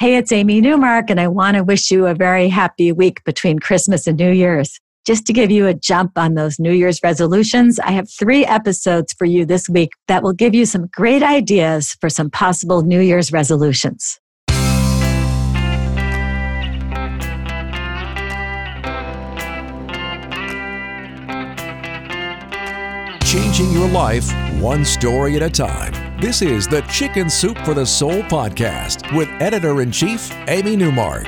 Hey, it's Amy Newmark, and I want to wish you a very happy week between Christmas and New Year's. Just to give you a jump on those New Year's resolutions, I have three episodes for you this week that will give you some great ideas for some possible New Year's resolutions. Changing your life one story at a time. This is the Chicken Soup for the Soul podcast with editor in chief, Amy Newmark.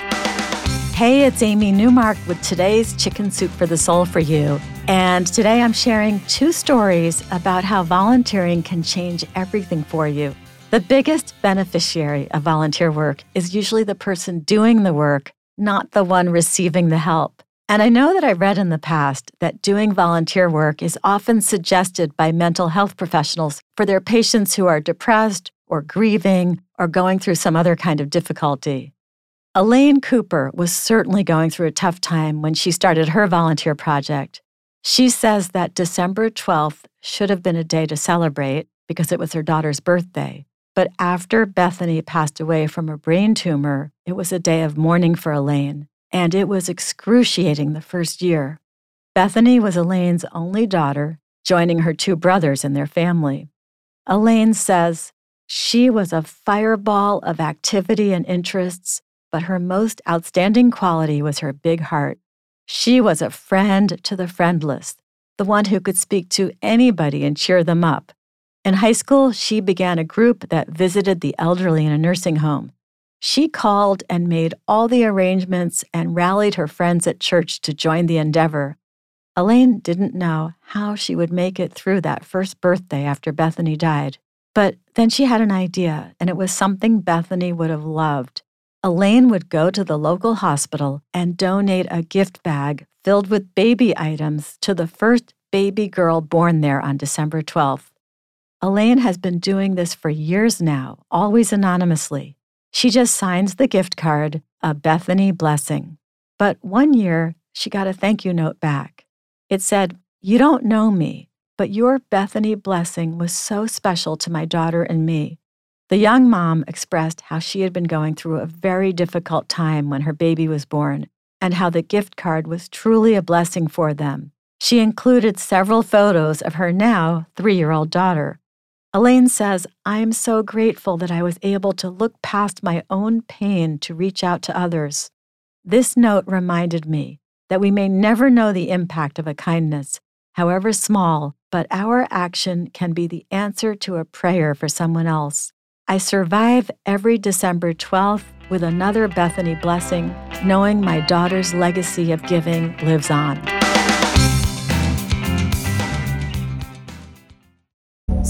Hey, it's Amy Newmark with today's Chicken Soup for the Soul for you. And today I'm sharing two stories about how volunteering can change everything for you. The biggest beneficiary of volunteer work is usually the person doing the work, not the one receiving the help. And I know that I read in the past that doing volunteer work is often suggested by mental health professionals for their patients who are depressed or grieving or going through some other kind of difficulty. Elaine Cooper was certainly going through a tough time when she started her volunteer project. She says that December 12th should have been a day to celebrate because it was her daughter's birthday. But after Bethany passed away from a brain tumor, it was a day of mourning for Elaine and it was excruciating the first year. Bethany was Elaine's only daughter, joining her two brothers in their family. Elaine says, She was a fireball of activity and interests, but her most outstanding quality was her big heart. She was a friend to the friendless, the one who could speak to anybody and cheer them up. In high school, she began a group that visited the elderly in a nursing home. She called and made all the arrangements and rallied her friends at church to join the endeavor. Elaine didn't know how she would make it through that first birthday after Bethany died. But then she had an idea, and it was something Bethany would have loved. Elaine would go to the local hospital and donate a gift bag filled with baby items to the first baby girl born there on December 12th. Elaine has been doing this for years now, always anonymously. She just signs the gift card, a Bethany blessing. But one year, she got a thank you note back. It said, You don't know me, but your Bethany blessing was so special to my daughter and me. The young mom expressed how she had been going through a very difficult time when her baby was born and how the gift card was truly a blessing for them. She included several photos of her now three year old daughter. Elaine says, I'm so grateful that I was able to look past my own pain to reach out to others. This note reminded me that we may never know the impact of a kindness, however small, but our action can be the answer to a prayer for someone else. I survive every December 12th with another Bethany blessing, knowing my daughter's legacy of giving lives on.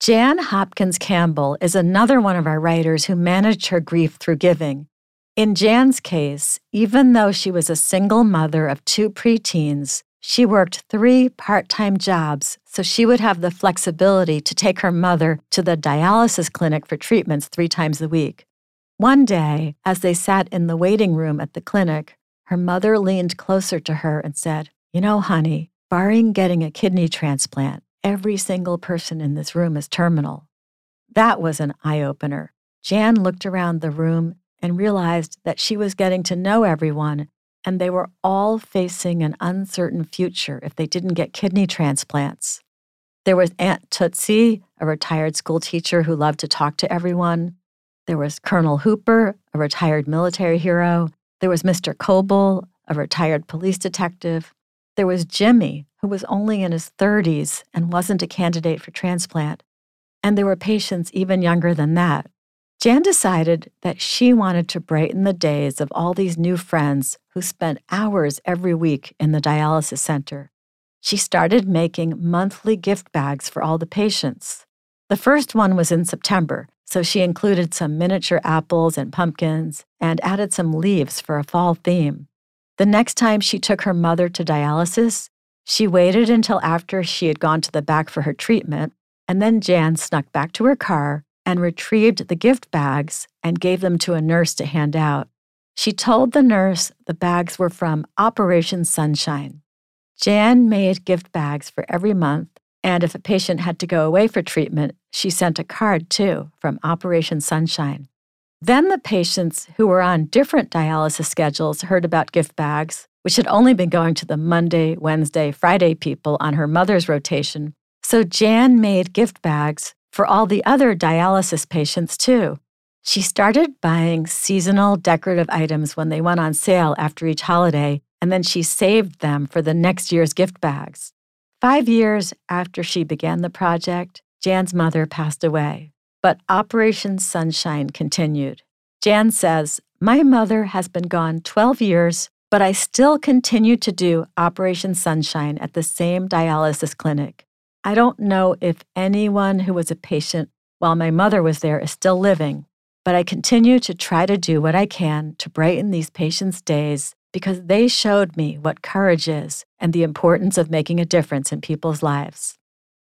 Jan Hopkins Campbell is another one of our writers who managed her grief through giving. In Jan's case, even though she was a single mother of two preteens, she worked three part time jobs so she would have the flexibility to take her mother to the dialysis clinic for treatments three times a week. One day, as they sat in the waiting room at the clinic, her mother leaned closer to her and said, You know, honey, barring getting a kidney transplant, every single person in this room is terminal. That was an eye opener. Jan looked around the room and realized that she was getting to know everyone, and they were all facing an uncertain future if they didn't get kidney transplants. There was Aunt Tootsie, a retired school teacher who loved to talk to everyone. There was Colonel Hooper, a retired military hero. There was Mr. Coble, a retired police detective. There was Jimmy, who was only in his 30s and wasn't a candidate for transplant. And there were patients even younger than that. Jan decided that she wanted to brighten the days of all these new friends who spent hours every week in the dialysis center. She started making monthly gift bags for all the patients. The first one was in September, so she included some miniature apples and pumpkins and added some leaves for a fall theme. The next time she took her mother to dialysis, she waited until after she had gone to the back for her treatment, and then Jan snuck back to her car and retrieved the gift bags and gave them to a nurse to hand out. She told the nurse the bags were from Operation Sunshine. Jan made gift bags for every month, and if a patient had to go away for treatment, she sent a card too from Operation Sunshine. Then the patients who were on different dialysis schedules heard about gift bags, which had only been going to the Monday, Wednesday, Friday people on her mother's rotation. So Jan made gift bags for all the other dialysis patients too. She started buying seasonal decorative items when they went on sale after each holiday, and then she saved them for the next year's gift bags. Five years after she began the project, Jan's mother passed away, but Operation Sunshine continued. Jan says, My mother has been gone 12 years, but I still continue to do Operation Sunshine at the same dialysis clinic. I don't know if anyone who was a patient while my mother was there is still living, but I continue to try to do what I can to brighten these patients' days because they showed me what courage is and the importance of making a difference in people's lives.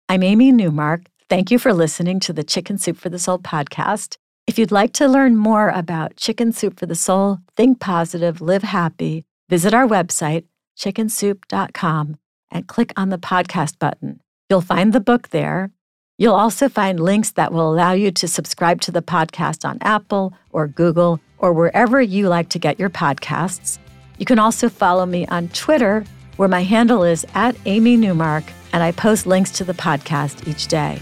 I'm Amy Newmark. Thank you for listening to the Chicken Soup for the Soul podcast. If you'd like to learn more about Chicken Soup for the Soul, think positive, live happy, visit our website, chickensoup.com, and click on the podcast button. You'll find the book there. You'll also find links that will allow you to subscribe to the podcast on Apple or Google or wherever you like to get your podcasts. You can also follow me on Twitter, where my handle is at Amy Newmark, and I post links to the podcast each day.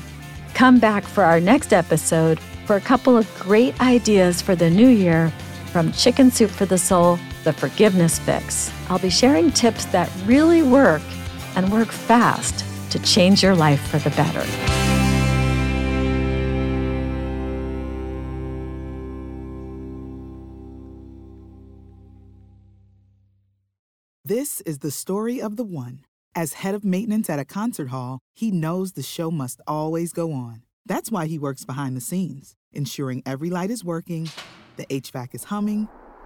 Come back for our next episode for a couple of great ideas for the new year from Chicken Soup for the Soul, The Forgiveness Fix. I'll be sharing tips that really work and work fast to change your life for the better. This is the story of the one. As head of maintenance at a concert hall, he knows the show must always go on. That's why he works behind the scenes, ensuring every light is working, the HVAC is humming,